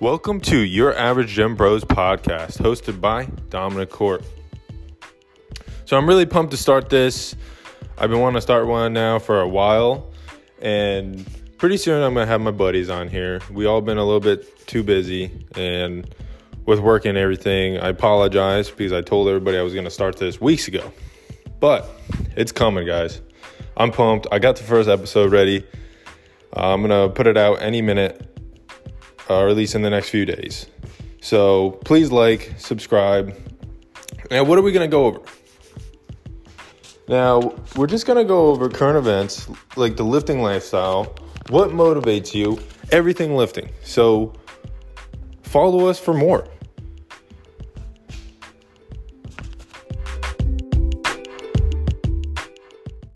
Welcome to Your Average Gym Bros podcast, hosted by Dominic Court. So I'm really pumped to start this. I've been wanting to start one now for a while, and pretty soon I'm gonna have my buddies on here. We all been a little bit too busy, and with work and everything, I apologize because I told everybody I was gonna start this weeks ago, but it's coming, guys. I'm pumped. I got the first episode ready. Uh, I'm gonna put it out any minute, uh, or at least in the next few days. So please like, subscribe. Now, what are we gonna go over? Now, we're just gonna go over current events like the lifting lifestyle, what motivates you, everything lifting. So follow us for more.